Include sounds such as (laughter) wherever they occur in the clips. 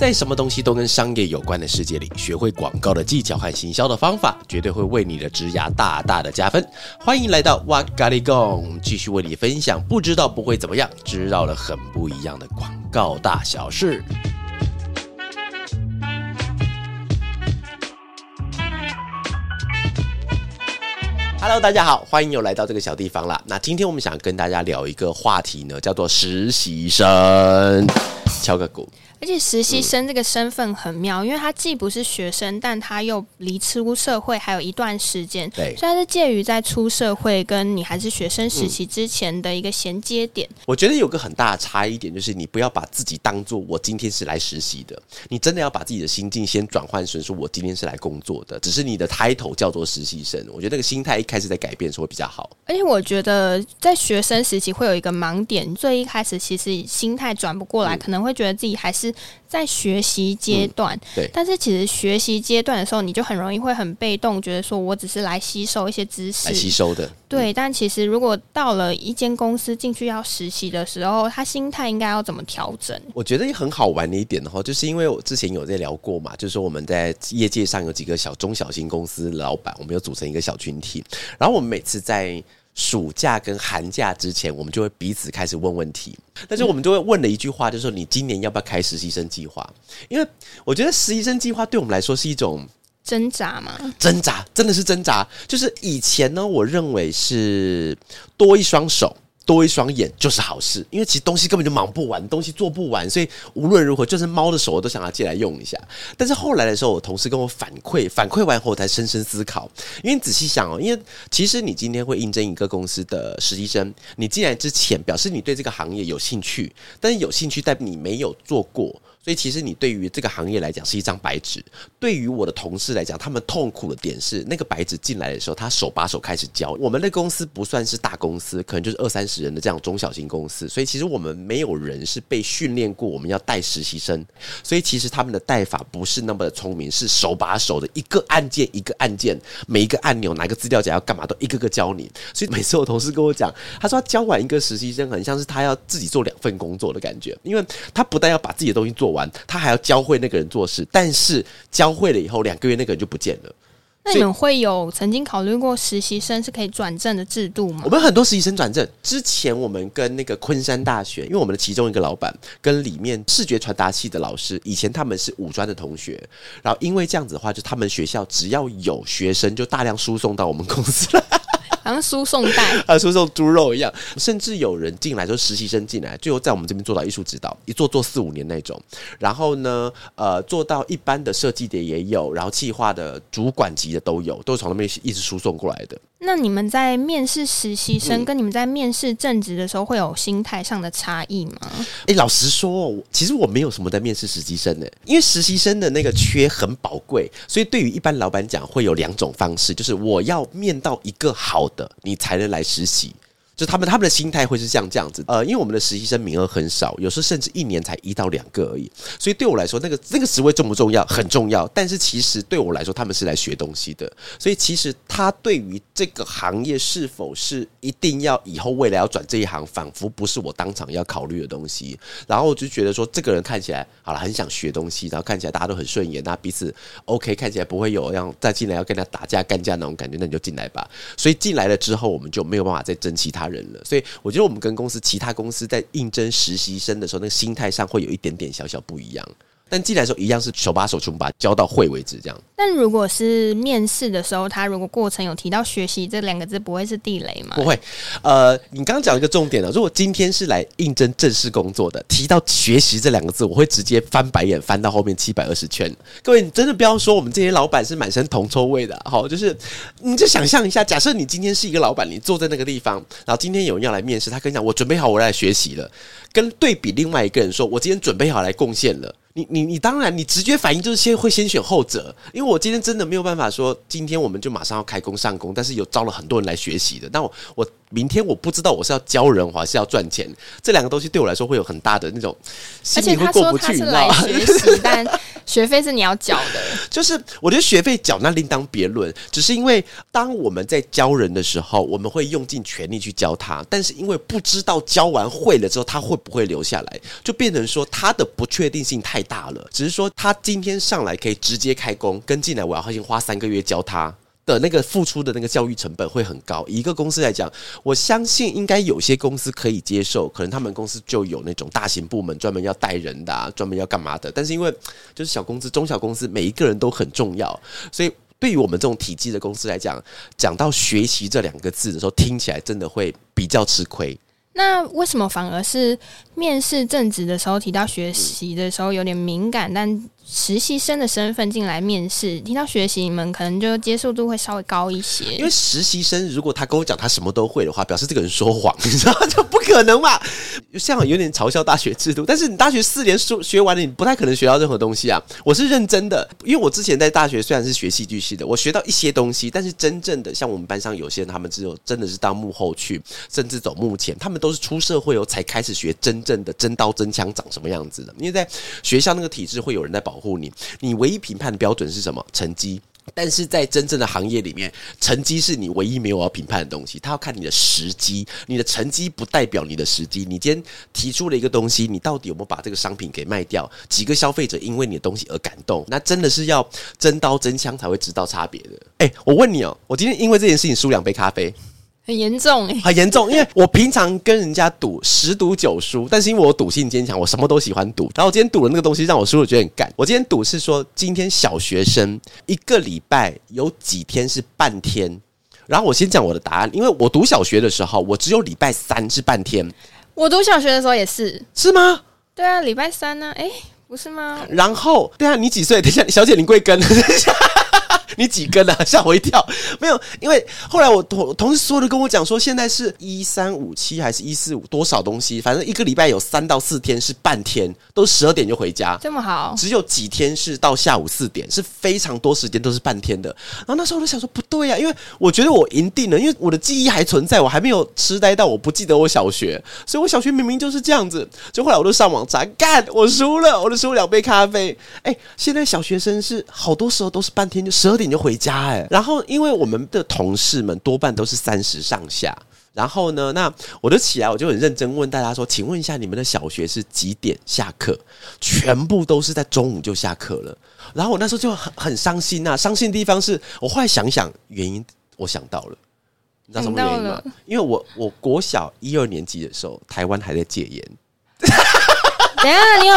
在什么东西都跟商业有关的世界里，学会广告的技巧和行销的方法，绝对会为你的职涯大大的加分。欢迎来到瓦咖喱贡，继续为你分享不知道不会怎么样，知道了很不一样的广告大小事。Hello，大家好，欢迎又来到这个小地方啦。那今天我们想跟大家聊一个话题呢，叫做实习生。敲个鼓。而且实习生这个身份很妙，因为他既不是学生，但他又离出社会还有一段时间，对，所以他是介于在出社会跟你还是学生时期之前的一个衔接点。我觉得有个很大的差异点，就是你不要把自己当做我今天是来实习的，你真的要把自己的心境先转换成说我今天是来工作的，只是你的 title 叫做实习生。我觉得那个心态一开始在改变时候会比较好。而且我觉得在学生时期会有一个盲点，最一开始其实心态转不过来，可能会觉得自己还是在学。习阶段，对，但是其实学习阶段的时候，你就很容易会很被动，觉得说我只是来吸收一些知识，来吸收的，对。但其实如果到了一间公司进去要实习的时候，他心态应该要怎么调整？我觉得很好玩的一点的话，就是因为我之前有在聊过嘛，就是说我们在业界上有几个小中小型公司老板，我们有组成一个小群体，然后我们每次在。暑假跟寒假之前，我们就会彼此开始问问题。但是我们就会问了一句话，就是说你今年要不要开实习生计划？因为我觉得实习生计划对我们来说是一种挣扎嘛，挣扎真的是挣扎。就是以前呢，我认为是多一双手。多一双眼就是好事，因为其实东西根本就忙不完，东西做不完，所以无论如何，就是猫的手我都想要借来用一下。但是后来的时候，我同事跟我反馈，(laughs) 反馈完后，我才深深思考。因为仔细想哦，因为其实你今天会应征一个公司的实习生，你进来之前表示你对这个行业有兴趣，但是有兴趣代表你没有做过。所以其实你对于这个行业来讲是一张白纸。对于我的同事来讲，他们痛苦的点是，那个白纸进来的时候，他手把手开始教。我们的公司不算是大公司，可能就是二三十人的这样中小型公司。所以其实我们没有人是被训练过，我们要带实习生。所以其实他们的带法不是那么的聪明，是手把手的一个按键一个按键，每一个按钮哪个资料夹要干嘛都一个个教你。所以每次我同事跟我讲，他说他教完一个实习生，很像是他要自己做两份工作的感觉，因为他不但要把自己的东西做。完，他还要教会那个人做事，但是教会了以后，两个月那个人就不见了。那你们会有曾经考虑过实习生是可以转正的制度吗？我们很多实习生转正之前，我们跟那个昆山大学，因为我们的其中一个老板跟里面视觉传达系的老师，以前他们是五专的同学，然后因为这样子的话，就他们学校只要有学生，就大量输送到我们公司来。好像输送带，(laughs) 啊，输送猪肉一样，甚至有人进来，就实习生进来，最后在我们这边做到艺术指导，一做做四五年那种。然后呢，呃，做到一般的设计的也有，然后企划的主管级的都有，都是从那边一直输送过来的。那你们在面试实习生，跟你们在面试正职的时候，会有心态上的差异吗？哎，老实说，其实我没有什么在面试实习生的，因为实习生的那个缺很宝贵，所以对于一般老板讲，会有两种方式，就是我要面到一个好的，你才能来实习。就他们他们的心态会是像这样子，呃，因为我们的实习生名额很少，有时候甚至一年才一到两个而已，所以对我来说，那个那个职位重不重要？很重要。但是其实对我来说，他们是来学东西的，所以其实他对于这个行业是否是一定要以后未来要转这一行，仿佛不是我当场要考虑的东西。然后我就觉得说，这个人看起来好了，很想学东西，然后看起来大家都很顺眼，那彼此 OK，看起来不会有让再进来要跟他打架干架那种感觉，那你就进来吧。所以进来了之后，我们就没有办法再争其他。人了，所以我觉得我们跟公司其他公司在应征实习生的时候，那个心态上会有一点点小小不一样。但进来的时候一样是手把手全部把它教到会为止，这样。但如果是面试的时候，他如果过程有提到学习这两个字，不会是地雷吗？不会。呃，你刚刚讲一个重点了，如果今天是来应征正式工作的，提到学习这两个字，我会直接翻白眼，翻到后面七百二十圈。各位，你真的不要说我们这些老板是满身铜臭味的，好，就是你就想象一下，假设你今天是一个老板，你坐在那个地方，然后今天有人要来面试，他跟你讲，我准备好我来学习了，跟对比另外一个人说，我今天准备好来贡献了。你你你当然，你直觉反应就是先会先选后者，因为我今天真的没有办法说，今天我们就马上要开工上工，但是有招了很多人来学习的，但我我。明天我不知道我是要教人还是要赚钱，这两个东西对我来说会有很大的那种心里会过不去。而且他说他是来 (laughs) 学习，但学费是你要缴的。(laughs) 就是我觉得学费缴那另当别论，只是因为当我们在教人的时候，我们会用尽全力去教他，但是因为不知道教完会了之后他会不会留下来，就变成说他的不确定性太太大了。只是说他今天上来可以直接开工，跟进来我要先花三个月教他。的那个付出的那个教育成本会很高。一个公司来讲，我相信应该有些公司可以接受，可能他们公司就有那种大型部门专门要带人的、专门要干嘛的。但是因为就是小公司、中小公司，每一个人都很重要，所以对于我们这种体积的公司来讲，讲到学习这两个字的时候，听起来真的会比较吃亏。那为什么反而是面试正职的时候提到学习的时候有点敏感，但实习生的身份进来面试，听到学习，你们可能就接受度会稍微高一些。因为实习生如果他跟我讲他什么都会的话，表示这个人说谎，你知道就不可能嘛。像有点嘲笑大学制度，但是你大学四年书学完了，你不太可能学到任何东西啊。我是认真的，因为我之前在大学虽然是学戏剧系的，我学到一些东西，但是真正的像我们班上有些人，他们只有真的是到幕后去，甚至走幕前，他们都是出社会后才开始学真正的真刀真枪长什么样子的。因为在学校那个体制会有人在保护你，你唯一评判的标准是什么？成绩。但是在真正的行业里面，成绩是你唯一没有要评判的东西。他要看你的时机，你的成绩不代表你的时机。你今天提出了一个东西，你到底有没有把这个商品给卖掉？几个消费者因为你的东西而感动？那真的是要真刀真枪才会知道差别的。哎，我问你哦，我今天因为这件事情输两杯咖啡。很严重哎，很严重，因为我平常跟人家赌十赌九输，但是因为我赌性坚强，我什么都喜欢赌。然后我今天赌的那个东西让我输了，觉得很干。我今天赌是说，今天小学生一个礼拜有几天是半天。然后我先讲我的答案，因为我读小学的时候，我只有礼拜三是半天。我读小学的时候也是，是吗？对啊，礼拜三呢？哎，不是吗？然后，对啊，你几岁？等一下，小姐，你贵庚？(laughs) 你几根啊？吓我一跳！没有，因为后来我同同事所有的跟我讲说，现在是一三五七还是一四五多少东西，反正一个礼拜有三到四天是半天，都十二点就回家，这么好。只有几天是到下午四点，是非常多时间都是半天的。然后那时候我就想说，不对呀，因为我觉得我赢定了，因为我的记忆还存在，我还没有痴呆到我不记得我小学，所以我小学明明就是这样子。就后来我就上网查，干，我输了，我就输两杯咖啡。哎，现在小学生是好多时候都是半天，就十二点就回家，哎。然后，因为我们的同事们多半都是三十上下，然后呢，那我就起来，我就很认真问大家说：“请问一下，你们的小学是几点下课？”全部都是在中午就下课了。然后我那时候就很很伤心呐，伤心的地方是我后来想想原因，我想到了，你知道什么原因吗？因为我我国小一二年级的时候，台湾还在戒烟。等下，你有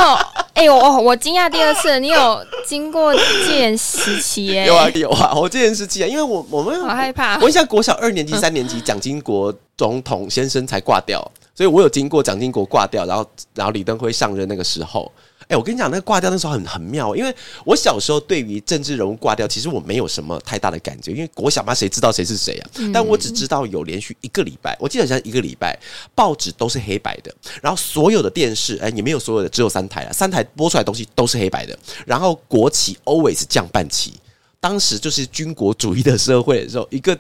哎，我我惊讶第二次，你有经过戒严时期耶？(laughs) 有啊有啊，我戒严时期啊，因为我我们好害怕。我印象国小二年级、三年级，蒋经国总统先生才挂掉，所以我有经过蒋经国挂掉，然后然后李登辉上任那个时候。哎，我跟你讲，那个挂掉那时候很很妙，因为我小时候对于政治人物挂掉，其实我没有什么太大的感觉，因为国小嘛，谁知道谁是谁啊？但我只知道有连续一个礼拜，我记得好像一个礼拜，报纸都是黑白的，然后所有的电视，哎，也没有所有的，只有三台啊，三台播出来东西都是黑白的，然后国旗 always 降半旗。当时就是军国主义的社会的时候，一个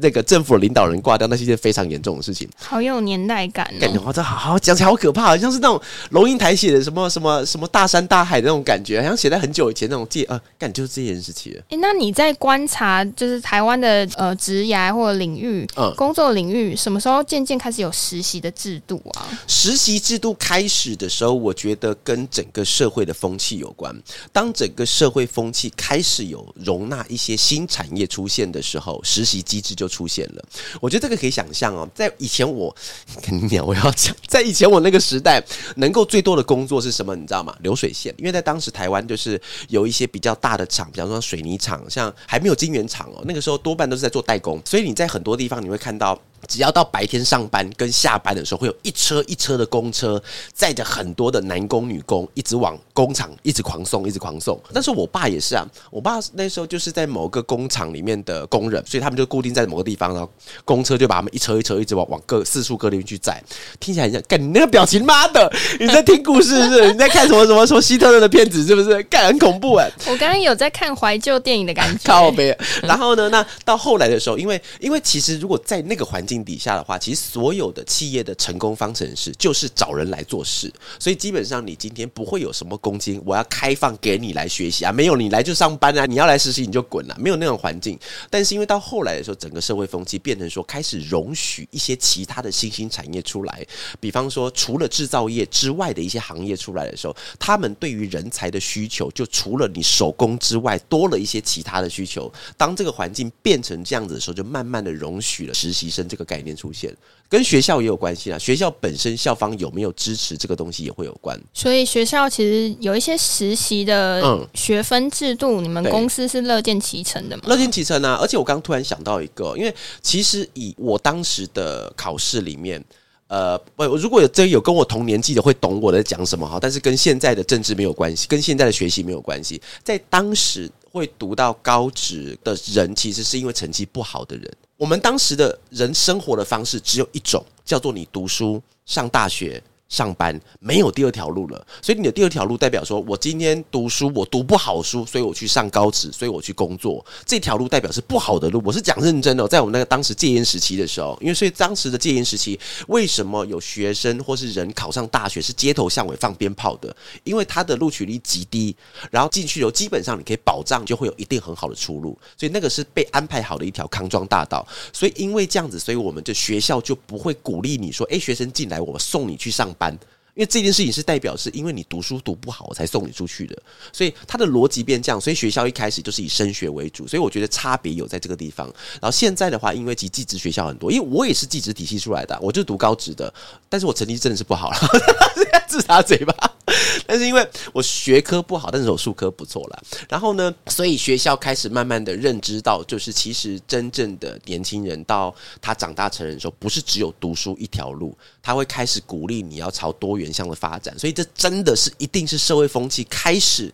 那个政府领导人挂掉，那是一件非常严重的事情。好有年代感，感觉哇，这好好讲起来好可怕，好像是那种龙应台写的什么什么什么大山大海的那种感觉，好像写在很久以前那种记呃，感就是这件事情。哎，那你在观察就是台湾的呃职涯或者领域，嗯，工作领域什么时候渐渐开始有实习的制度啊？实习制度开始的时候，我觉得跟整个社会的风气有关。当整个社会风气开始有融。容纳一些新产业出现的时候，实习机制就出现了。我觉得这个可以想象哦，在以前我跟 (laughs) 你讲，我要讲，(laughs) 在以前我那个时代，能够最多的工作是什么？你知道吗？流水线。因为在当时台湾就是有一些比较大的厂，比方说水泥厂，像还没有晶圆厂哦，那个时候多半都是在做代工，所以你在很多地方你会看到。只要到白天上班跟下班的时候，会有一车一车的公车载着很多的男工女工，一直往工厂一直狂送，一直狂送。但是我爸也是啊，我爸那时候就是在某个工厂里面的工人，所以他们就固定在某个地方，然后公车就把他们一车一车一直往往各四处各地去载。听起来像，干你那个表情，妈的，你在听故事是不是？你在看什么什么什么希特勒的片子是不是？干很恐怖哎！我刚刚有在看怀旧电影的感觉。靠呗。然后呢，那到后来的时候，因为因为其实如果在那个环境。底下的话，其实所有的企业的成功方程式就是找人来做事，所以基本上你今天不会有什么公斤，我要开放给你来学习啊，没有你来就上班啊，你要来实习你就滚了，没有那种环境。但是因为到后来的时候，整个社会风气变成说开始容许一些其他的新兴产业出来，比方说除了制造业之外的一些行业出来的时候，他们对于人才的需求就除了你手工之外，多了一些其他的需求。当这个环境变成这样子的时候，就慢慢的容许了实习生这个概念出现，跟学校也有关系啦。学校本身校方有没有支持这个东西也会有关。所以学校其实有一些实习的嗯学分制度，你们公司是乐见其成的吗？乐见其成啊！而且我刚突然想到一个，因为其实以我当时的考试里面。呃，我如果有真有跟我同年纪的，会懂我在讲什么哈，但是跟现在的政治没有关系，跟现在的学习没有关系。在当时会读到高职的人，其实是因为成绩不好的人。我们当时的人生活的方式只有一种，叫做你读书、上大学、上班，没有第二条路了。所以你的第二条路代表说，我今天读书我读不好书，所以我去上高职，所以我去工作。这条路代表是不好的路。我是讲认真的哦，在我们那个当时戒烟时期的时候，因为所以当时的戒烟时期，为什么有学生或是人考上大学是街头巷尾放鞭炮的？因为他的录取率极低，然后进去以后基本上你可以保障就会有一定很好的出路，所以那个是被安排好的一条康庄大道。所以因为这样子，所以我们就学校就不会鼓励你说，诶，学生进来我送你去上班。因为这件事情是代表是因为你读书读不好，我才送你出去的，所以他的逻辑变这样，所以学校一开始就是以升学为主，所以我觉得差别有在这个地方。然后现在的话，因为其实技职学校很多，因为我也是技职体系出来的，我就读高职的，但是我成绩真的是不好了，(laughs) 自打嘴巴。(laughs) 但是因为我学科不好，但是我数科不错啦。然后呢，所以学校开始慢慢的认知到，就是其实真正的年轻人到他长大成人的时候，不是只有读书一条路，他会开始鼓励你要朝多元向的发展。所以这真的是一定是社会风气开始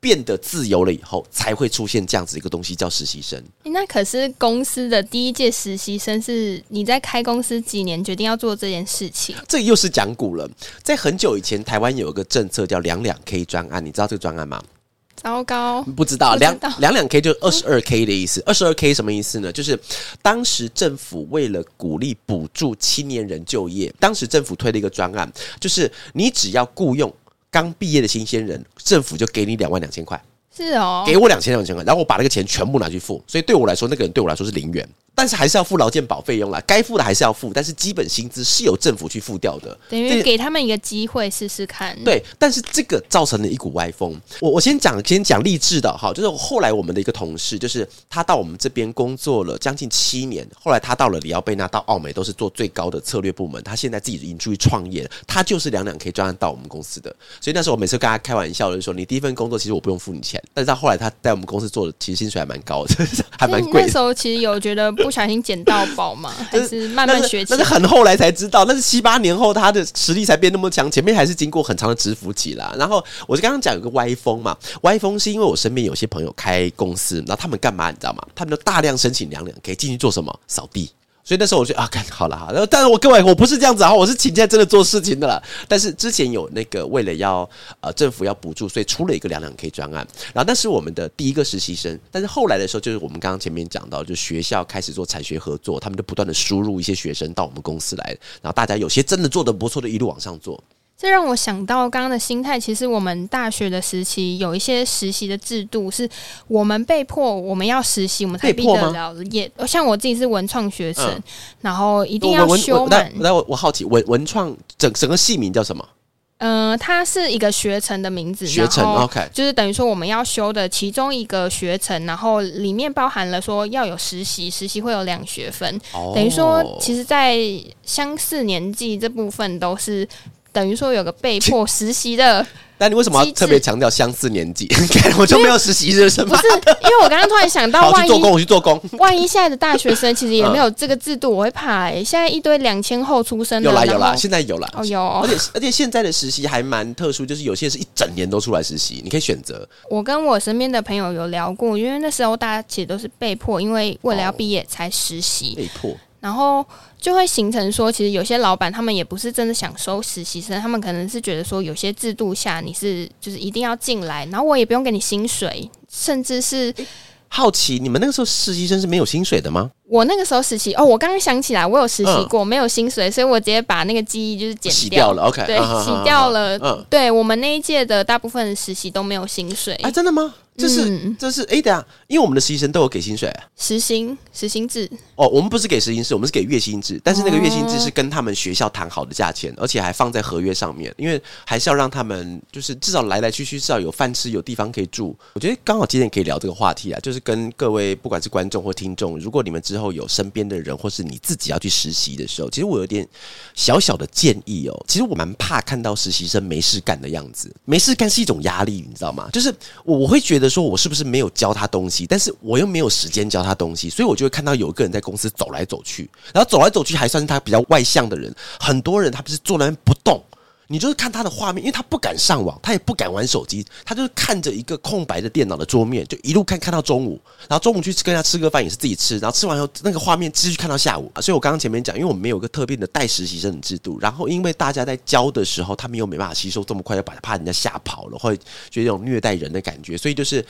变得自由了以后，才会出现这样子一个东西，叫实习生。诶那可是公司的第一届实习生，是你在开公司几年决定要做这件事情？这又是讲古了。在很久以前，台湾有一个政策叫两两 K 专案，你知道这个专案吗？糟糕，不知道，两两两 K 就是二十二 K 的意思。二十二 K 什么意思呢？就是当时政府为了鼓励补助青年人就业，当时政府推了一个专案，就是你只要雇佣刚毕业的新鲜人，政府就给你两万两千块，是哦，给我两千两千块，然后我把那个钱全部拿去付，所以对我来说，那个人对我来说是零元。但是还是要付劳健保费用啦，该付的还是要付，但是基本薪资是由政府去付掉的。等于这给他们一个机会试试看。，对，但是这个造成了一股歪风。我我先讲先讲励志的哈，就是后来我们的一个同事，就是他到我们这边工作了将近七年，后来他到了里奥贝纳，到澳美都是做最高的策略部门。他现在自己已经出去创业了，他就是两两 K 专案到我们公司的。所以那时候我每次跟他开玩笑，就是说你第一份工作其实我不用付你钱，但是他后来他在我们公司做的，其实薪水还蛮高的，(laughs) 还蛮贵那时。候其实有觉得不小心捡到宝嘛？(laughs) 还是慢慢学起来那是？很后来才知道，那是七八年后他的实力才变那么强，前面还是经过很长的蛰伏期啦。然后我就刚刚讲有个歪风嘛，歪风是因为我身边有些朋友开公司，然后他们干嘛你知道吗？他们就大量申请两两可以进去做什么？扫地。所以那时候我就啊，看好了哈。然后，但是我各位我不是这样子啊，我是请假真的做事情的啦。但是之前有那个为了要呃政府要补助，所以出了一个两两 K 专案，然后那是我们的第一个实习生。但是后来的时候，就是我们刚刚前面讲到，就学校开始做产学合作，他们就不断的输入一些学生到我们公司来，然后大家有些真的做的不错的，一路往上做。这让我想到刚刚的心态。其实我们大学的时期有一些实习的制度，是我们被迫我们要实习，我们才毕被迫吗得了业。像我自己是文创学生，嗯然后一定要修文，那满。那我我好奇文文创整整个系名叫什么？呃，它是一个学程的名字，学程 OK 就是等于说我们要修的其中一个学程，然后里面包含了说要有实习，实习会有两学分，哦等于说其实，在相似年纪这部分都是等于说有个被迫实习的，那你为什么要特别强调相似年纪？(laughs) 我就没有实习是什么？不是？因为我刚刚突然想到，好，万一去做工，我去做工。万一现在的大学生其实也没有这个制度，我会怕哎、现在一堆两千后出生的，有啦有啦，现在有啦。哦有哦而且而且现在的实习还蛮特殊，就是有些是一整年都出来实习，你可以选择。我跟我身边的朋友有聊过，因为那时候大家其实都是被迫，因为为了要毕业才实习，被迫然后就会形成说，其实有些老板他们也不是真的想收实习生，他们可能是觉得说，有些制度下你是就是一定要进来，然后我也不用给你薪水，甚至是好奇，你们那个时候实习生是没有薪水的吗？我那个时候实习哦，我刚刚想起来，我有实习过，没有薪水，所以我直接把那个记忆就是剪洗掉了。OK，对，洗掉了。嗯，对我们那一届的大部分实习都没有薪水。哎，真的吗？这是这是哎，等下，因为我们的实习生都有给薪水，实薪实薪制。哦，我们不是给实薪制，我们是给月薪制。但是那个月薪制是跟他们学校谈好的价钱，而且还放在合约上面，因为还是要让他们就是至少来来去去至少有饭吃，有地方可以住。我觉得刚好今天可以聊这个话题啊，就是跟各位不管是观众或听众，如果你们之后有身边的人或是你自己要去实习的时候，其实我有点小小的建议哦。其实我蛮怕看到实习生没事干的样子，没事干是一种压力，你知道吗？就是我我会觉得说我是不是没有教他东西，但是我又没有时间教他东西，所以我就会看到有一个人在公司走来走去，然后走来走去还算是他比较外向的人。很多人他不是坐在那不动。你就是看他的画面，因为他不敢上网，他也不敢玩手机，他就是看着一个空白的电脑的桌面，就一路看看到中午，然后中午去跟他吃个饭也是自己吃，然后吃完后那个画面继续看到下午。所以我刚刚前面讲，因为我们没有个特别的带实习生的制度，然后因为大家在教的时候，他们又没办法吸收这么快，就把怕人家吓跑了，会觉得有虐待人的感觉，所以就是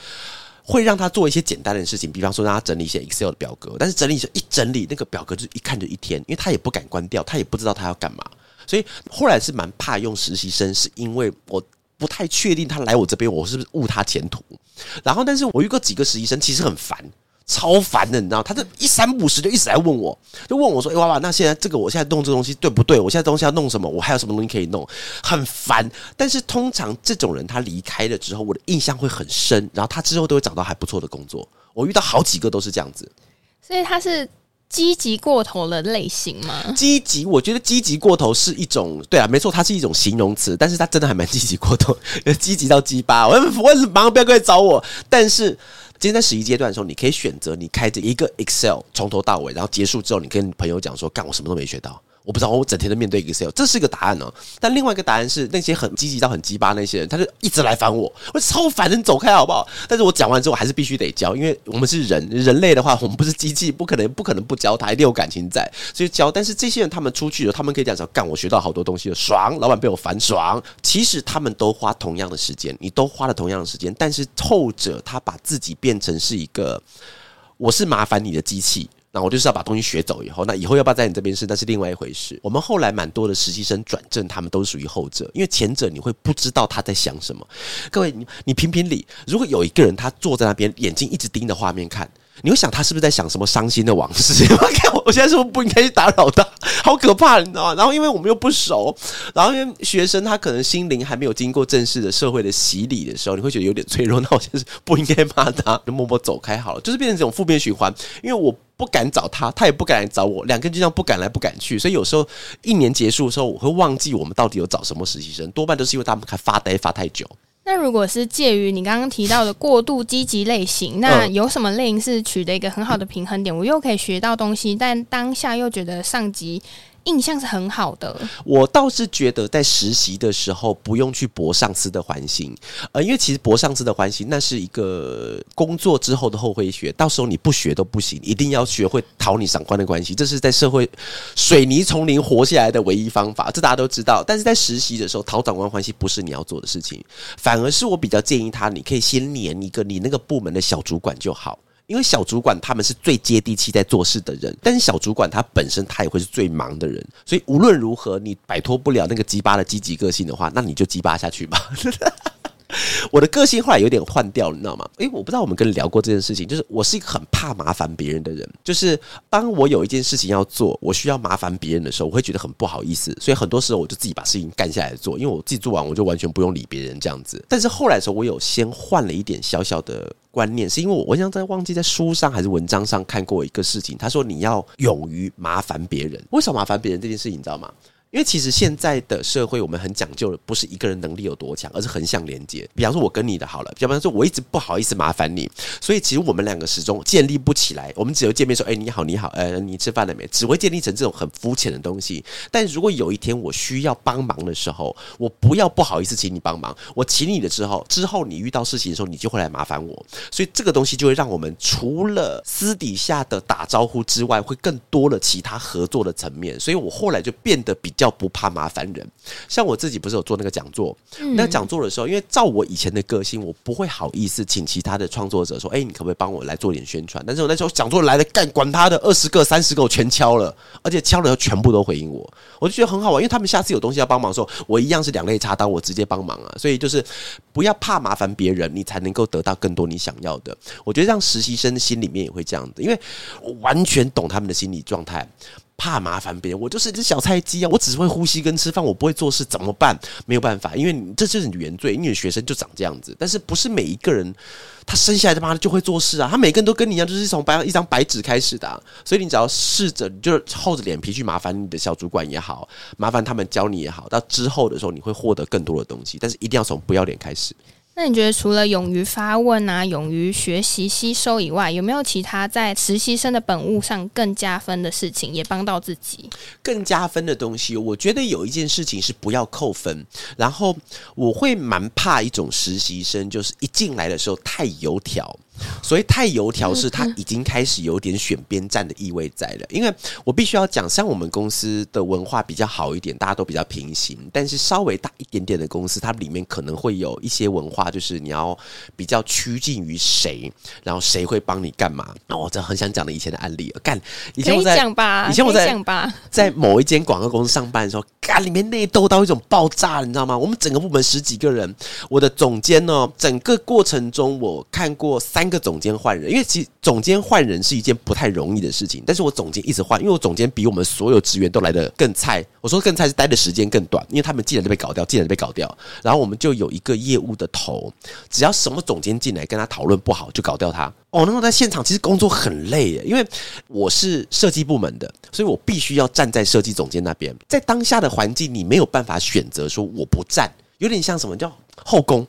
会让他做一些简单的事情，比方说让他整理一些 Excel 的表格，但是整理一整理那个表格就一看就一天，因为他也不敢关掉，他也不知道他要干嘛。所以后来是蛮怕用实习生，是因为我不太确定他来我这边，我是不是误他前途。然后，但是我遇过几个实习生，其实很烦，超烦的，你知道？他这一三五十就一直来问我，就问我说：“哎，娃娃，那现在这个我现在弄这东西对不对？我现在东西要弄什么？我还有什么东西可以弄？”很烦。但是通常这种人他离开了之后，我的印象会很深，然后他之后都会找到还不错的工作。我遇到好几个都是这样子，所以他是。积极过头的类型吗？积极，我觉得积极过头是一种，对啊，没错，它是一种形容词，但是它真的还蛮积极过头，(laughs) 积极到鸡巴。我我马上不要过来找我。但是今天在十一阶段的时候，你可以选择你开着一个 Excel 从头到尾，然后结束之后，你跟朋友讲说，干，我什么都没学到。我不知道，我整天都面对 Excel，这是一个答案呢。但另外一个答案是，那些很积极到很鸡巴那些人，他就一直来烦我，我超烦，你走开好不好？但是我讲完之后，还是必须得教，因为我们是人，人类的话，我们不是机器，不可能不可能不教他，一定有感情在，所以教。但是这些人他们出去了，他们可以讲说，干，我学到好多东西了，爽，老板被我烦爽。其实他们都花同样的时间，你都花了同样的时间，但是后者他把自己变成是一个，我是麻烦你的机器。那我就是要把东西学走以后，那以后要不要在你这边是，那是另外一回事。我们后来蛮多的实习生转正，他们都属于后者，因为前者你会不知道他在想什么。各位，你你评评理，如果有一个人他坐在那边，眼睛一直盯着画面看。你会想他是不是在想什么伤心的往事？(laughs) 我看我现在是不是不应该去打扰他？好可怕，你知道吗？然后因为我们又不熟，然后因为学生他可能心灵还没有经过正式的社会的洗礼的时候，你会觉得有点脆弱。那我就是不应该骂他，就默默走开好了。就是变成这种负面循环，因为我不敢找他，他也不敢来找我，两个人就这样不敢来不敢去。所以有时候一年结束的时候，我会忘记我们到底有找什么实习生，多半都是因为他们还发呆发太久。那如果是介于你刚刚提到的过度积极类型，那有什么类型是取得一个很好的平衡点？我又可以学到东西，但当下又觉得上级。印象是很好的。我倒是觉得在实习的时候不用去博上司的欢心，呃，因为其实博上司的欢心那是一个工作之后的后会学，到时候你不学都不行，一定要学会讨你长官的关系，这是在社会水泥丛林活下来的唯一方法，这大家都知道。但是在实习的时候讨长官欢心不是你要做的事情，反而是我比较建议他，你可以先连一个你那个部门的小主管就好。因为小主管他们是最接地气在做事的人，但是小主管他本身他也会是最忙的人，所以无论如何你摆脱不了那个鸡巴的积极个性的话，那你就鸡巴下去吧。(laughs) 我的个性后来有点换掉，你知道吗？诶，我不知道我们跟你聊过这件事情，就是我是一个很怕麻烦别人的人，就是当我有一件事情要做，我需要麻烦别人的时候，我会觉得很不好意思，所以很多时候我就自己把事情干下来做，因为我自己做完我就完全不用理别人这样子。但是后来的时候，我有先换了一点小小的观念，是因为我我想在忘记在书上还是文章上看过一个事情，他说你要勇于麻烦别人。为什么麻烦别人这件事情，你知道吗？因为其实现在的社会，我们很讲究的不是一个人能力有多强，而是横向连接。比方说，我跟你的好了，比方说，我一直不好意思麻烦你，所以其实我们两个始终建立不起来。我们只有见面说：“哎，你好，你好，呃，你吃饭了没？”只会建立成这种很肤浅的东西。但如果有一天我需要帮忙的时候，我不要不好意思请你帮忙，我请你的之后，之后你遇到事情的时候，你就会来麻烦我。所以这个东西就会让我们除了私底下的打招呼之外，会更多了其他合作的层面。所以我后来就变得比。较不怕麻烦人。像我自己不是有做那个讲座，嗯那讲座的时候，因为照我以前的个性，我不会好意思请其他的创作者说：“哎、你可不可以帮我来做点宣传？”但是我那时候讲座来了干，管他的二十个、三十个，我全敲了，而且敲了以后全部都回应我，我就觉得很好玩，因为他们下次有东西要帮忙的时候，我一样是两肋插刀，我直接帮忙啊。所以就是不要怕麻烦别人，你才能够得到更多你想要的。我觉得让实习生的心里面也会这样子，因为我完全懂他们的心理状态。怕麻烦别人，我就是一只小菜鸡啊！我只会呼吸跟吃饭，我不会做事，怎么办？没有办法，因为你这就是你原罪，因为学生就长这样子。但是不是每一个人他生下来他妈的就会做事啊？他每个人都跟你一样，就是从白一张白纸开始的、所以你只要试着，你就是厚着脸皮去麻烦你的小主管也好，麻烦他们教你也好，到之后的时候你会获得更多的东西。但是一定要从不要脸开始。那你觉得除了勇于发问啊、勇于学习吸收以外，有没有其他在实习生的本务上更加分的事情，也帮到自己？更加分的东西，我觉得有一件事情是不要扣分。然后我会蛮怕一种实习生，就是一进来的时候太油条。所以太油条，是他已经开始有点选边站的意味在了。因为我必须要讲，像我们公司的文化比较好一点，大家都比较平行。但是稍微大一点点的公司，它里面可能会有一些文化，就是你要比较趋近于谁，然后谁会帮你干嘛。那我真的很想讲的以前的案例，干以前我在讲吧？以以前我在讲吧？在某一间广告公司上班的时候，干里面内斗到一种爆炸，你知道吗？我们整个部门十几个人，我的总监呢，整个过程中我看过三个总监换人，因为其实总监换人是一件不太容易的事情，但是我总监一直换，因为我总监比我们所有职员都来的更菜。我说更菜是待的时间更短，因为他们进来就被搞掉，进来就被搞掉，然后我们就有一个业务的头，只要什么总监进来跟他讨论不好，就搞掉他。哦，那么在现场其实工作很累耶，因为我是设计部门的，所以我必须要站在设计总监那边。在当下的环境，你没有办法选择说我不站，有点像什么叫后宫。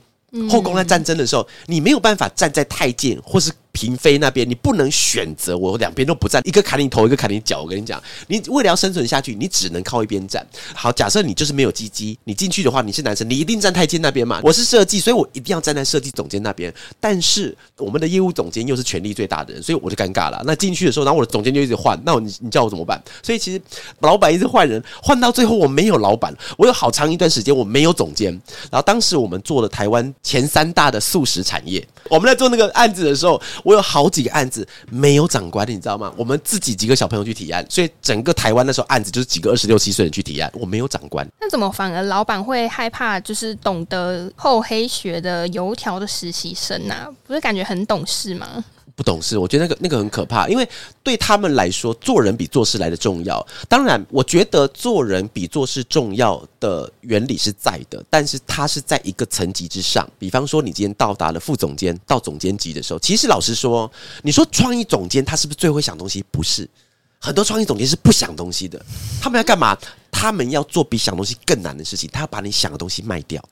后宫在战争的时候，你没有办法站在太监或是嫔妃那边，你不能选择我两边都不站，一个砍你头，一个砍你脚。我跟你讲，你为了要生存下去，你只能靠一边站。好，假设你就是没有鸡鸡，你进去的话，你是男生，你一定站太监那边嘛。我是设计，所以我一定要站在设计总监那边。但是我们的业务总监又是权力最大的人，所以我就尴尬了。那进去的时候，然后我的总监就一直换，那我你你叫我怎么办？所以其实老板一直换人，换到最后我没有老板，我有好长一段时间我没有总监。然后当时我们做了台湾前三大的素食产业，我们在做那个案子的时候，我有好几个案子没有长官，你知道吗？我们自己几个小朋友去提案，所以整个台湾那时候案子就是几个二十六七岁人去提案，我没有长官。那怎么反而老板会害怕？就是懂得厚黑学的油条的实习生呐、不是感觉很懂事吗？不懂事，我觉得那个那个很可怕，因为对他们来说，做人比做事来的重要。当然，我觉得做人比做事重要的原理是在的，但是它是在一个层级之上。比方说，你今天到达了副总监到总监级的时候，其实老实说，你说创意总监他是不是最会想东西？不是，很多创意总监是不想东西的。他们要干嘛？他们要做比想东西更难的事情，他要把你想的东西卖掉。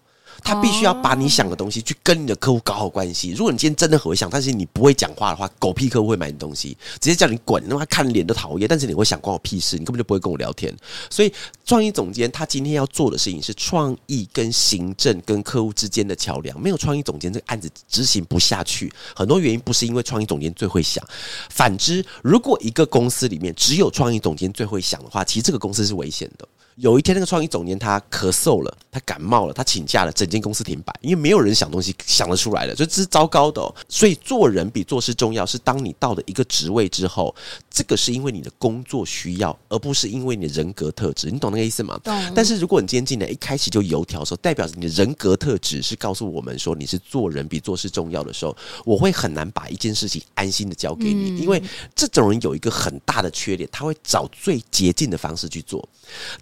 他必须要把你想的东西去跟你的客户搞好关系。如果你今天真的很会想，但是你不会讲话的话，狗屁客户会买你东西，直接叫你滚，让他看脸都讨厌。但是你会想关我屁事，你根本就不会跟我聊天。所以创意总监他今天要做的事情是创意跟行政跟客户之间的桥梁。没有创意总监，这个案子执行不下去。很多原因不是因为创意总监最会想，反之，如果一个公司里面只有创意总监最会想的话，其实这个公司是危险的。有一天，那个创意总监他咳嗽了，他感冒了，他请假了，整间公司停摆，因为没有人想东西想得出来的，所以这是糟糕的、哦。所以做人比做事重要，是当你到了一个职位之后，这个是因为你的工作需要，而不是因为你的人格特质。你懂那个意思吗？懂但是如果你今天进来一开始就油条的时候，代表着你的人格特质是告诉我们说你是做人比做事重要的时候，我会很难把一件事情安心的交给你，因为这种人有一个很大的缺点，他会找最捷径的方式去做。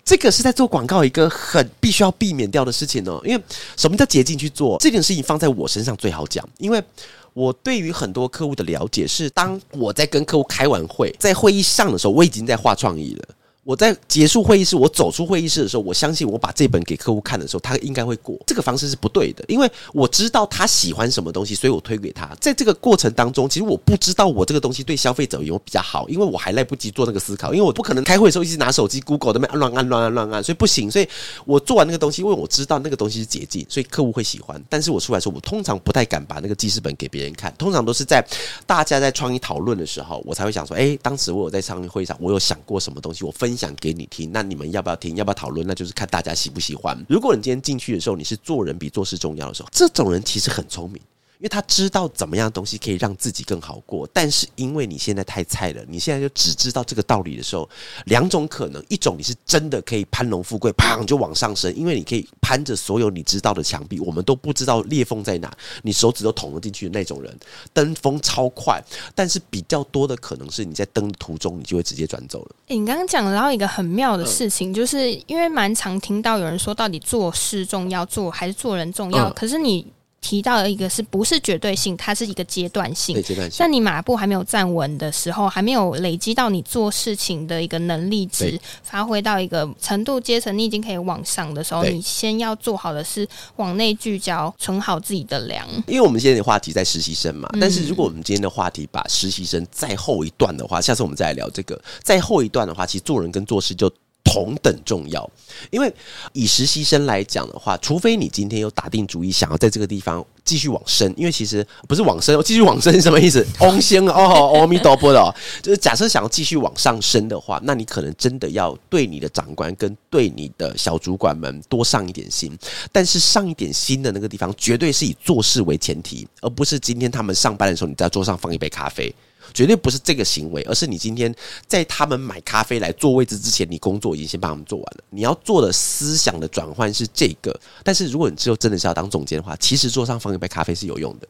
这个是在做广告一个很必须要避免掉的事情哦。因为什么叫捷径去做这件事情，放在我身上最好讲，因为。我对于很多客户的了解是，当我在跟客户开完会，在会议上的时候，我已经在画创意了。我在结束会议室，我走出会议室的时候，我相信我把这本给客户看的时候，他应该会过。这个方式是不对的，因为我知道他喜欢什么东西，所以我推给他。在这个过程当中，其实我不知道我这个东西对消费者有比较好，因为我还来不及做那个思考，因为我不可能开会的时候一直拿手机 Google 那边乱按乱按乱按，所以不行。所以我做完那个东西，因为我知道那个东西是捷径，所以客户会喜欢。但是我出来的时候，我通常不太敢把那个记事本给别人看，通常都是在大家在创意讨论的时候，我才会想说，诶，当时我有在创意会上，我有想过什么东西，我分讲给你听。那你们要不要听？要不要讨论？那就是看大家喜不喜欢。如果你今天进去的时候，你是做人比做事重要的时候，这种人其实很聪明。因为他知道怎么样东西可以让自己更好过，但是因为你现在太菜了，你现在就只知道这个道理的时候，两种可能：一种你是真的可以攀龙富贵，砰就往上升，因为你可以攀着所有你知道的墙壁，我们都不知道裂缝在哪，你手指都捅了进去的那种人，登峰超快。但是比较多的可能是你在登的途中，你就会直接转走了。你刚刚讲到一个很妙的事情，就是因为蛮常听到有人说，到底做事重要做还是做人重要？可是你。提到的一个是不是绝对性？它是一个阶段性。阶段性。在你马步还没有站稳的时候，还没有累积到你做事情的一个能力值，发挥到一个程度阶层，你已经可以往上的时候，你先要做好的是往内聚焦，存好自己的粮。因为我们今天的话题在实习生嘛，但是如果我们今天的话题把实习生再后一段的话，下次我们再来聊这个。再后一段的话，其实做人跟做事就。同等重要，因为以实习生来讲的话，除非你今天有打定主意想要在这个地方继续往生，因为其实不是往生，继续往生是什么意思？(laughs) 翁仙哦，阿弥陀佛的，就是假设想要继续往上升的话，那你可能真的要对你的长官跟对你的小主管们多上一点心。但是上一点心的那个地方，绝对是以做事为前提，而不是今天他们上班的时候，你在桌上放一杯咖啡。绝对不是这个行为，而是你今天在他们买咖啡来坐位置之前，你工作已经先帮他们做完了。你要做的思想的转换是这个。但是如果你之后真的是要当总监的话，其实桌上放一杯咖啡是有用的。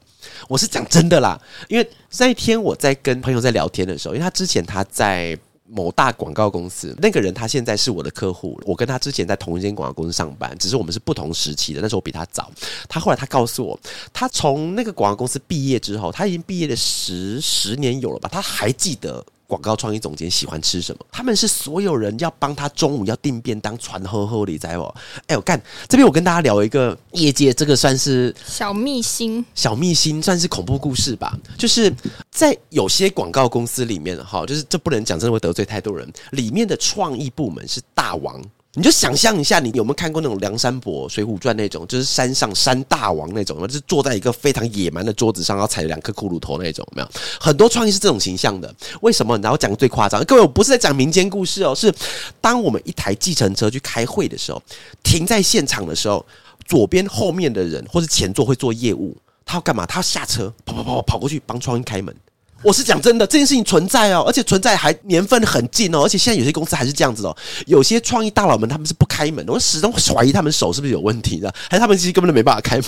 我是讲真的啦，因为那一天我在跟朋友在聊天的时候，因为他之前他在。某大广告公司那个人，他现在是我的客户。我跟他之前在同一间广告公司上班，只是我们是不同时期的。那时候我比他早。他后来他告诉我，他从那个广告公司毕业之后，他已经毕业了十十年有了吧？他还记得。广告创意总监喜欢吃什么？他们是所有人要帮他中午要订便当传呵呵的在我。哎，我干这边我跟大家聊一个业界这个算是小秘辛，小秘辛算是恐怖故事吧。就是在有些广告公司里面哈，就是这不能讲，真的会得罪太多人。里面的创意部门是大王。你就想象一下，你有没有看过那种梁山伯、水浒传那种，就是山上山大王那种，就是坐在一个非常野蛮的桌子上，然后踩两颗骷髅头那种，没有？很多创意是这种形象的。为什么？然后讲最夸张，各位，我不是在讲民间故事哦，是当我们一台计程车去开会的时候，停在现场的时候，左边后面的人或是前座会做业务，他要干嘛？他要下车，跑跑跑跑过去帮创意开门。我是讲真的，这件事情存在哦，而且存在还年份很近哦，而且现在有些公司还是这样子哦。有些创意大佬们他们是不开门，我始终怀疑他们手是不是有问题的，还是他们其实根本就没办法开门。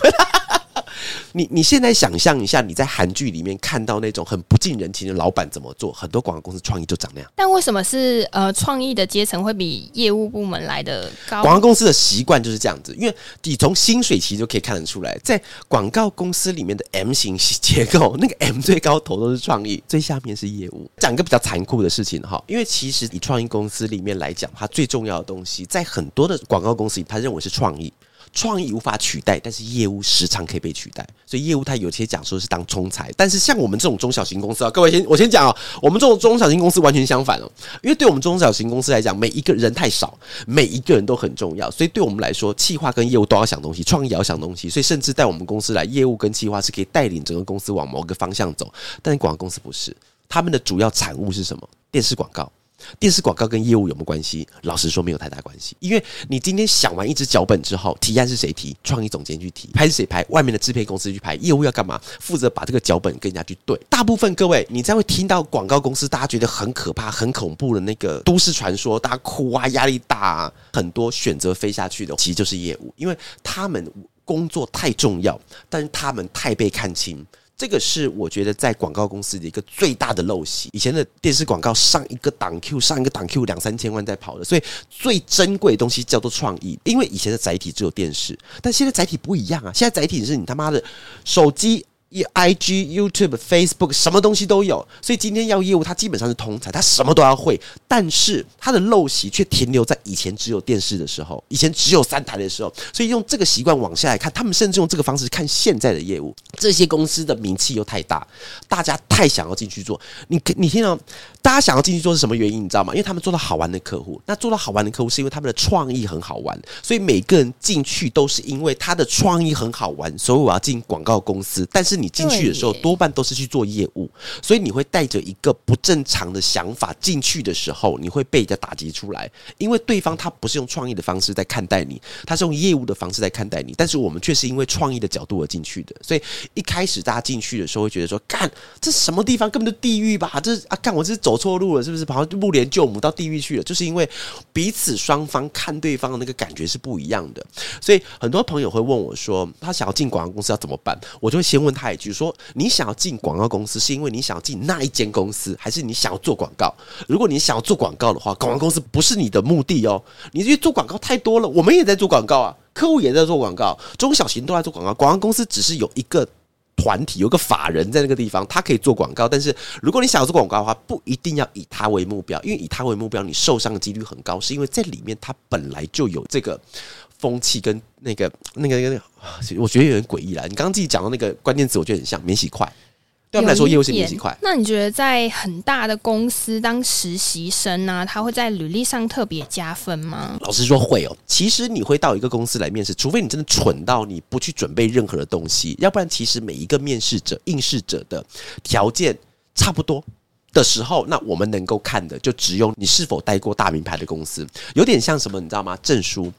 你你现在想象一下，你在韩剧里面看到那种很不近人情的老板怎么做？很多广告公司创意就长那样。但为什么是呃创意的阶层会比业务部门来的高？广告公司的习惯就是这样子，因为你从薪水其实就可以看得出来，在广告公司里面的 M 型结构，那个 (laughs) M 最高头都是创意，最下面是业务。讲一个比较残酷的事情哈，因为其实以创意公司里面来讲，它最重要的东西，在很多的广告公司里，他认为是创意。创意无法取代，但是业务时常可以被取代，所以业务它有些讲说是当冲财，但是像我们这种中小型公司啊，各位先我先讲啊，我们这种中小型公司完全相反哦，因为对我们中小型公司来讲，每一个人太少，每一个人都很重要，所以对我们来说，企划跟业务都要想东西，创意也要想东西，所以甚至在我们公司来，业务跟企划是可以带领整个公司往某个方向走，但广告公司不是，他们的主要产物是什么？电视广告。电视广告跟业务有没有关系？老实说，没有太大关系。因为你今天想完一支脚本之后，提案是谁提？创意总监去提，拍是谁拍？外面的制片公司去拍。业务要干嘛？负责把这个脚本跟人家去对。大部分各位，你才会听到广告公司大家觉得很可怕、很恐怖的那个都市传说，大家哭啊，压力大，啊，很多选择飞下去的，其实就是业务，因为他们工作太重要，但是他们太被看清。这个是我觉得在广告公司的一个最大的陋习。以前的电视广告上一个档 Q 上一个档 Q 两三千万在跑的，所以最珍贵的东西叫做创意。因为以前的载体只有电视，但现在载体不一样啊！现在载体是你他妈的手机。I g YouTube Facebook 什么东西都有，所以今天要业务，它基本上是通才，它什么都要会。但是它的陋习却停留在以前只有电视的时候，以前只有三台的时候。所以用这个习惯往下来看，他们甚至用这个方式看现在的业务。这些公司的名气又太大，大家太想要进去做。你你听到大家想要进去做是什么原因？你知道吗？因为他们做到好玩的客户。那做到好玩的客户，是因为他们的创意很好玩。所以每个人进去都是因为他的创意很好玩，所以我要进广告公司。但是你进去的时候多半都是去做业务，所以你会带着一个不正常的想法进去的时候，你会被人家打击出来，因为对方他不是用创意的方式在看待你，他是用业务的方式在看待你，但是我们却是因为创意的角度而进去的，所以一开始大家进去的时候会觉得说，干这什么地方根本就地狱吧？这啊，干我这是走错路了，是不是？跑到木莲救母到地狱去了？就是因为彼此双方看对方的那个感觉是不一样的，所以很多朋友会问我说，他想要进广告公司要怎么办？我就会先问他比如说，你想要进广告公司是因为你想要进那一间公司，还是你想要做广告？如果你想要做广告的话，广告公司不是你的目的哦。你因为做广告太多了，我们也在做广告啊，客户也在做广告，中小型都在做广告，广告公司只是有一个。团体有个法人在那个地方，他可以做广告，但是如果你想要做广告的话，不一定要以他为目标，因为以他为目标，你受伤的几率很高，是因为在里面他本来就有这个风气跟那个那个那个，啊我觉得有点诡异啦。你刚刚自己讲到那个关键词，我觉得很像免洗筷，对他们来说，业务是免洗筷。那你觉得在很大的公司当实习生啊，他会在履历上特别加分吗？老实说会哦，其实你会到一个公司来面试，除非你真的蠢到你不去准备任何的东西，要不然其实每一个面试者、应试者的条件差不多。的时候，那我们能够看的就只有你是否待过大名牌的公司，有点像什么，你知道吗？证书。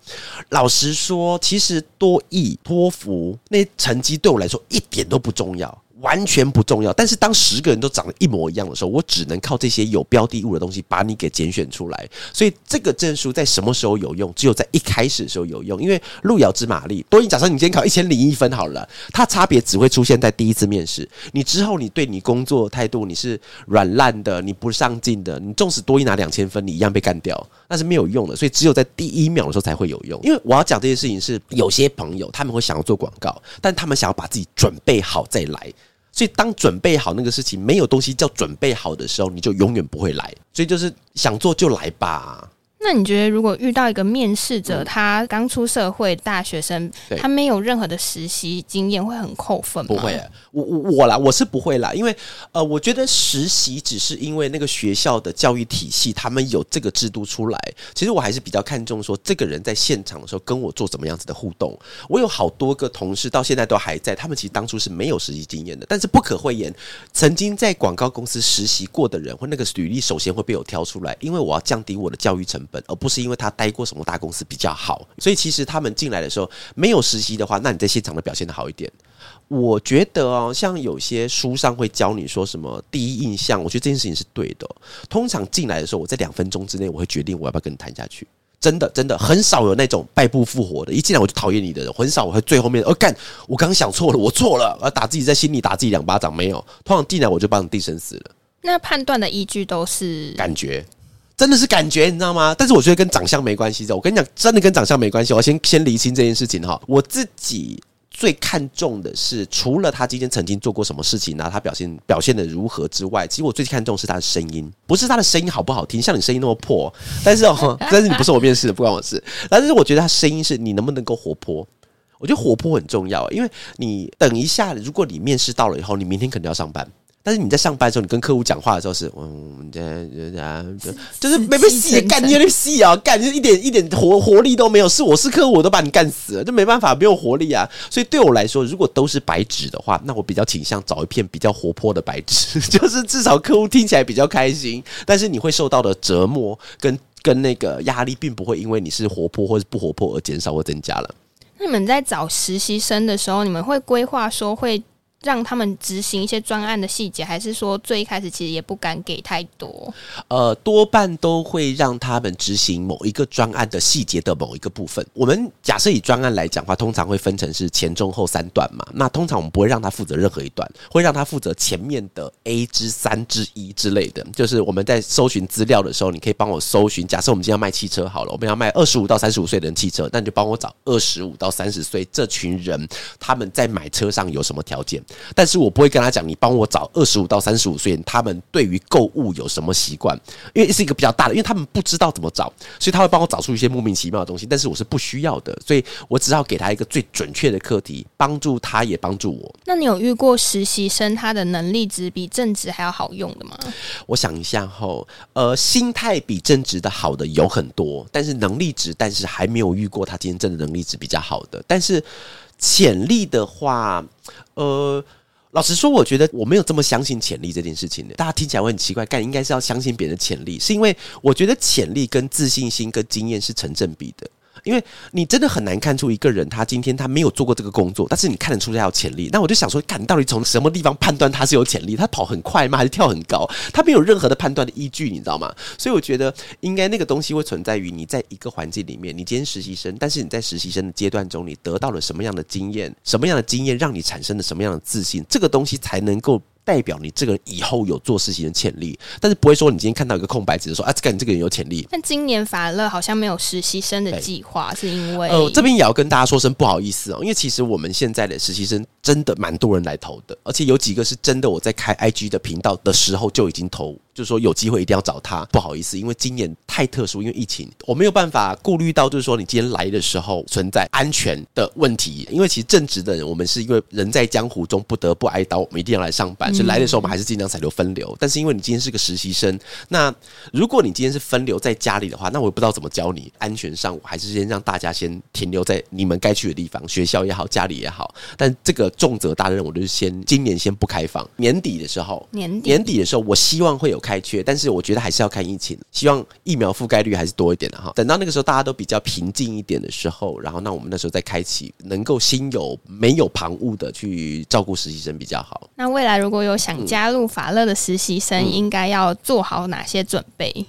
老实说，其实多益、托福那些成绩对我来说一点都不重要。完全不重要，但是当十个人都长得一模一样的时候，我只能靠这些有标的物的东西把你给拣选出来。所以这个证书在什么时候有用？只有在一开始的时候有用，因为路遥知马力。多益，假设你今天考一千零一分好了，它差别只会出现在第一次面试。你之后你对你工作态度你是软烂的，你不上进的，你纵使多一拿两千分，你一样被干掉，那是没有用的。所以只有在第一秒的时候才会有用。因为我要讲这件事情是，有些朋友他们会想要做广告，但他们想要把自己准备好再来。所以，当准备好那个事情没有东西叫准备好的时候，你就永远不会来。所以，就是想做就来吧。那你觉得，如果遇到一个面试者，他刚出社会大学生，他没有任何的实习经验，会很扣分吗？不会，我我我啦，我是不会啦，因为呃，我觉得实习只是因为那个学校的教育体系，他们有这个制度出来。其实我还是比较看重说，这个人在现场的时候跟我做怎么样子的互动。我有好多个同事到现在都还在，他们其实当初是没有实习经验的，但是不可讳言，曾经在广告公司实习过的人，或那个履历首先会被我挑出来，因为我要降低我的教育成本，而不是因为他待过什么大公司比较好。所以其实他们进来的时候没有实习的话，那你在现场的表现的好一点。我觉得哦，像有些书上会教你说什么第一印象，我觉得这件事情是对的。通常进来的时候，我在两分钟之内，我会决定我要不要跟你谈下去。真的，真的很少有那种败部复活的。一进来我就讨厌你的人，很少我会最后面哦干，我刚刚想错了，我错了，我要打自己在心里打自己两巴掌。没有，通常进来我就帮你定生死了。那判断的依据都是感觉，真的是感觉，你知道吗？但是我觉得跟长相没关系的。我跟你讲，真的跟长相没关系。我先先厘清这件事情哈。我自己最看重的是，除了他今天曾经做过什么事情，然后他表现表现的如何之外，其实我最看重是他的声音，不是他的声音好不好听，像你声音那么破，但是哦，但是你不是我面试的，不关我事。但是我觉得他声音是你能不能够活泼。我觉得活泼很重要，因为你等一下，如果你面试到了以后，你明天肯定要上班。但是你在上班的时候，你跟客户讲话的时候是，嗯，这这这，就是没被戏干，你有点戏啊，干就一点一点活活力都没有。是我是客户，我都把你干死了，就没办法，没有活力啊。所以对我来说，如果都是白纸的话，那我比较倾向找一片比较活泼的白纸，(laughs) 就是至少客户听起来比较开心。但是你会受到的折磨跟跟那个压力，并不会因为你是活泼或是不活泼而减少或增加了。那你们在找实习生的时候，你们会规划说会让他们执行一些专案的细节，还是说最一开始其实也不敢给太多？呃，多半都会让他们执行某一个专案的细节的某一个部分。我们假设以专案来讲的话，通常会分成是前中后三段嘛。那通常我们不会让他负责任何一段，会让他负责前面的 A 之三之一之类的。就是我们在搜寻资料的时候，你可以帮我搜寻。假设我们今天要卖汽车好了，我们要卖二十五到三十五岁的人汽车，那你就帮我找二十五到三十岁这群人他们在买车上有什么条件。但是我不会跟他讲，你帮我找二十五到三十五岁，他们对于购物有什么习惯？因为是一个比较大的，因为他们不知道怎么找，所以他会帮我找出一些莫名其妙的东西。但是我是不需要的，所以我只好给他一个最准确的课题，帮助他也帮助我。那你有遇过实习生他的能力值比正职还要好用的吗？我想一下哈，呃，心态比正职的好的有很多，但是能力值，但是还没有遇过他今天真的能力值比较好的。但是潜力的话，呃。老实说，我觉得我没有这么相信潜力这件事情的。大家听起来会很奇怪，但应该是要相信别人的潜力，是因为我觉得潜力跟自信心跟经验是成正比的。因为你真的很难看出一个人，他今天他没有做过这个工作，但是你看得出他有潜力。那我就想说，看你到底从什么地方判断他是有潜力？他跑很快吗？还是跳很高？他没有任何的判断的依据，你知道吗？所以我觉得应该那个东西会存在于你在一个环境里面，你今天实习生，但是你在实习生的阶段中，你得到了什么样的经验？什么样的经验让你产生了什么样的自信？这个东西才能够。代表你这个人以后有做事情的潜力，但是不会说你今天看到一个空白纸说啊，这个你这个人有潜力。但今年法乐好像没有实习生的计划，是因为呃，这边也要跟大家说声不好意思哦，因为其实我们现在的实习生真的蛮多人来投的，而且有几个是真的我在开 IG 的频道的时候就已经投。就是说有机会一定要找他，不好意思，因为今年太特殊，因为疫情，我没有办法顾虑到，就是说你今天来的时候存在安全的问题。因为其实正直的人，我们是因为人在江湖中不得不挨刀，我们一定要来上班，所以来的时候我们还是尽量采留分流。但是因为你今天是个实习生，那如果你今天是分流在家里的话，那我也不知道怎么教你。安全上，我还是先让大家先停留在你们该去的地方，学校也好，家里也好。但这个重责大任，我就是先今年先不开放。年底的时候，年底年底的时候，我希望会有。开缺，但是我觉得还是要看疫情，希望疫苗覆盖率还是多一点的哈。等到那个时候大家都比较平静一点的时候，然后那我们那时候再开启，能够心有没有旁骛的去照顾实习生比较好。那未来如果有想加入法乐的实习生，应该要做好哪些准备？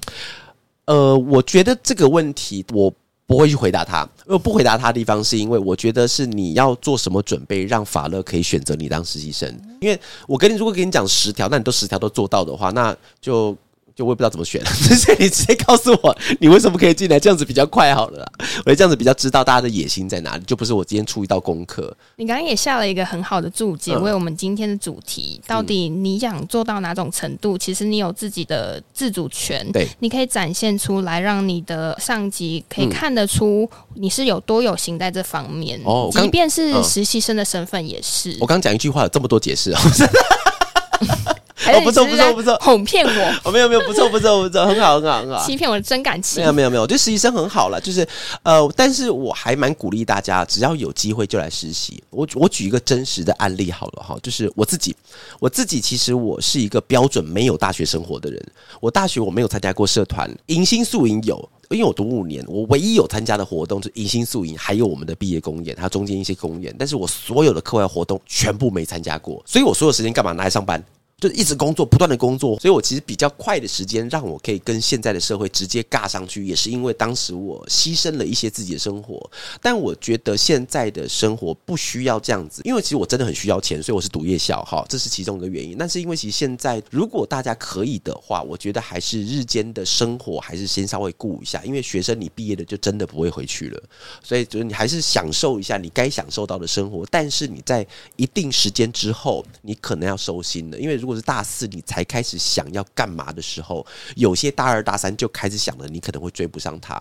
呃，我觉得这个问题我。不会去回答他，因为不回答他的地方，是因为我觉得是你要做什么准备，让法乐可以选择你当实习生。因为我跟你如果跟你讲十条，那你都十条都做到的话，那就。就我也不知道怎么选，(laughs) 所以你直接告诉我你为什么可以进来，这样子比较快好了。我觉得这样子比较知道大家的野心在哪里，就不是我今天出一道功课。你刚刚也下了一个很好的注解，为我们今天的主题，到底你想做到哪种程度？其实你有自己的自主权，对，你可以展现出来，让你的上级可以看得出你是有多有心在这方面。哦，即便是实习生的身份也是。我刚讲一句话有这么多解释啊。哦，(laughs) 不错不错不错，哄骗我？(laughs) 哦，没有没有，不错不错不错，很好很好很好，欺骗我的真感情。没有没有没有，我觉得实习生很好了，就是呃，但是我还蛮鼓励大家，只要有机会就来实习。我我举一个真实的案例好了哈，就是我自己，我自己其实我是一个标准没有大学生活的人。我大学我没有参加过社团，迎新宿营有，因为我读五年，我唯一有参加的活动是迎新宿营，还有我们的毕业公演，还有中间一些公演，但是我所有的课外活动全部没参加过，所以我所有时间干嘛拿来上班？就一直工作，不断的工作，所以我其实比较快的时间，让我可以跟现在的社会直接尬上去，也是因为当时我牺牲了一些自己的生活。但我觉得现在的生活不需要这样子，因为其实我真的很需要钱，所以我是读夜校哈，这是其中一个原因。但是因为其实现在，如果大家可以的话，我觉得还是日间的生活还是先稍微顾一下，因为学生你毕业了就真的不会回去了，所以就是你还是享受一下你该享受到的生活。但是你在一定时间之后，你可能要收心了，因为如或是大四你才开始想要干嘛的时候，有些大二大三就开始想了，你可能会追不上他。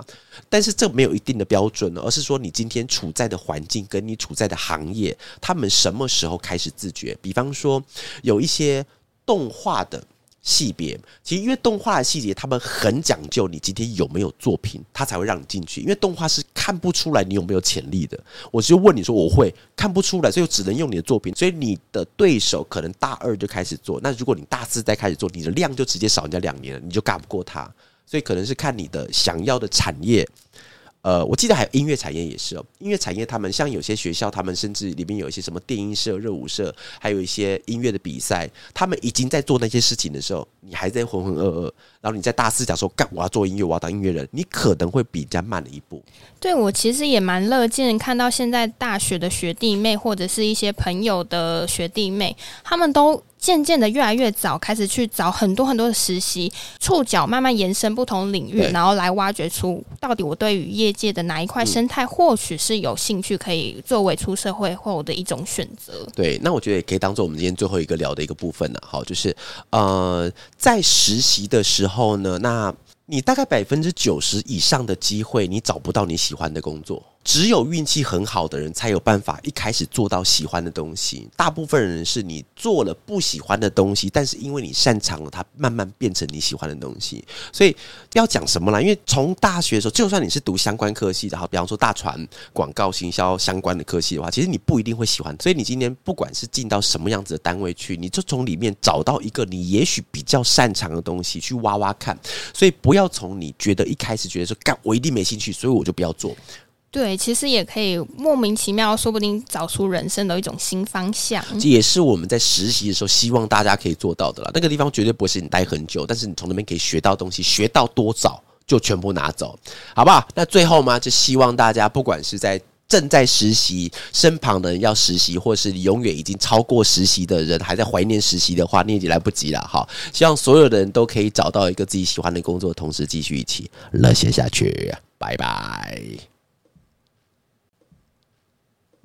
但是这没有一定的标准，而是说你今天处在的环境跟你处在的行业，他们什么时候开始自觉？比方说有一些动画的。细别，其实因为动画的细节，他们很讲究，你今天有没有作品，他才会让你进去。因为动画是看不出来你有没有潜力的。我就问你说，我会看不出来，所以只能用你的作品。所以你的对手可能大二就开始做，那如果你大四再开始做，你的量就直接少人家两年了，你就干不过他。所以可能是看你的想要的产业。呃，我记得还有音乐产业也是哦，音乐产业他们像有些学校，他们甚至里面有一些什么电音社、热舞社，还有一些音乐的比赛，他们已经在做那些事情的时候，你还在浑浑噩噩，然后你在大四讲说干，我要做音乐，我要当音乐人，你可能会比人家慢了一步。对我其实也蛮乐见看到现在大学的学弟妹或者是一些朋友的学弟妹，他们都。渐渐的，越来越早开始去找很多很多的实习，触角慢慢延伸不同领域，然后来挖掘出到底我对于业界的哪一块生态，或许是有兴趣可以作为出社会后的一种选择。对，那我觉得也可以当做我们今天最后一个聊的一个部分呢。好，就是呃，在实习的时候呢，那你大概百分之九十以上的机会，你找不到你喜欢的工作。只有运气很好的人才有办法一开始做到喜欢的东西。大部分人是你做了不喜欢的东西，但是因为你擅长了，它慢慢变成你喜欢的东西。所以要讲什么啦？因为从大学的时候，就算你是读相关科系的哈，比方说大传、广告、行销相关的科系的话，其实你不一定会喜欢。所以你今天不管是进到什么样子的单位去，你就从里面找到一个你也许比较擅长的东西去挖挖看。所以不要从你觉得一开始觉得说干我一定没兴趣，所以我就不要做。对，其实也可以莫名其妙，说不定找出人生的一种新方向。这也是我们在实习的时候希望大家可以做到的啦。那个地方绝对不是你待很久，但是你从那边可以学到东西，学到多早就全部拿走，好不好？那最后嘛，就希望大家不管是在正在实习、身旁的人要实习，或是你永远已经超过实习的人还在怀念实习的话，你已经来不及了。哈，希望所有的人都可以找到一个自己喜欢的工作，同时继续一起热血下去。拜拜。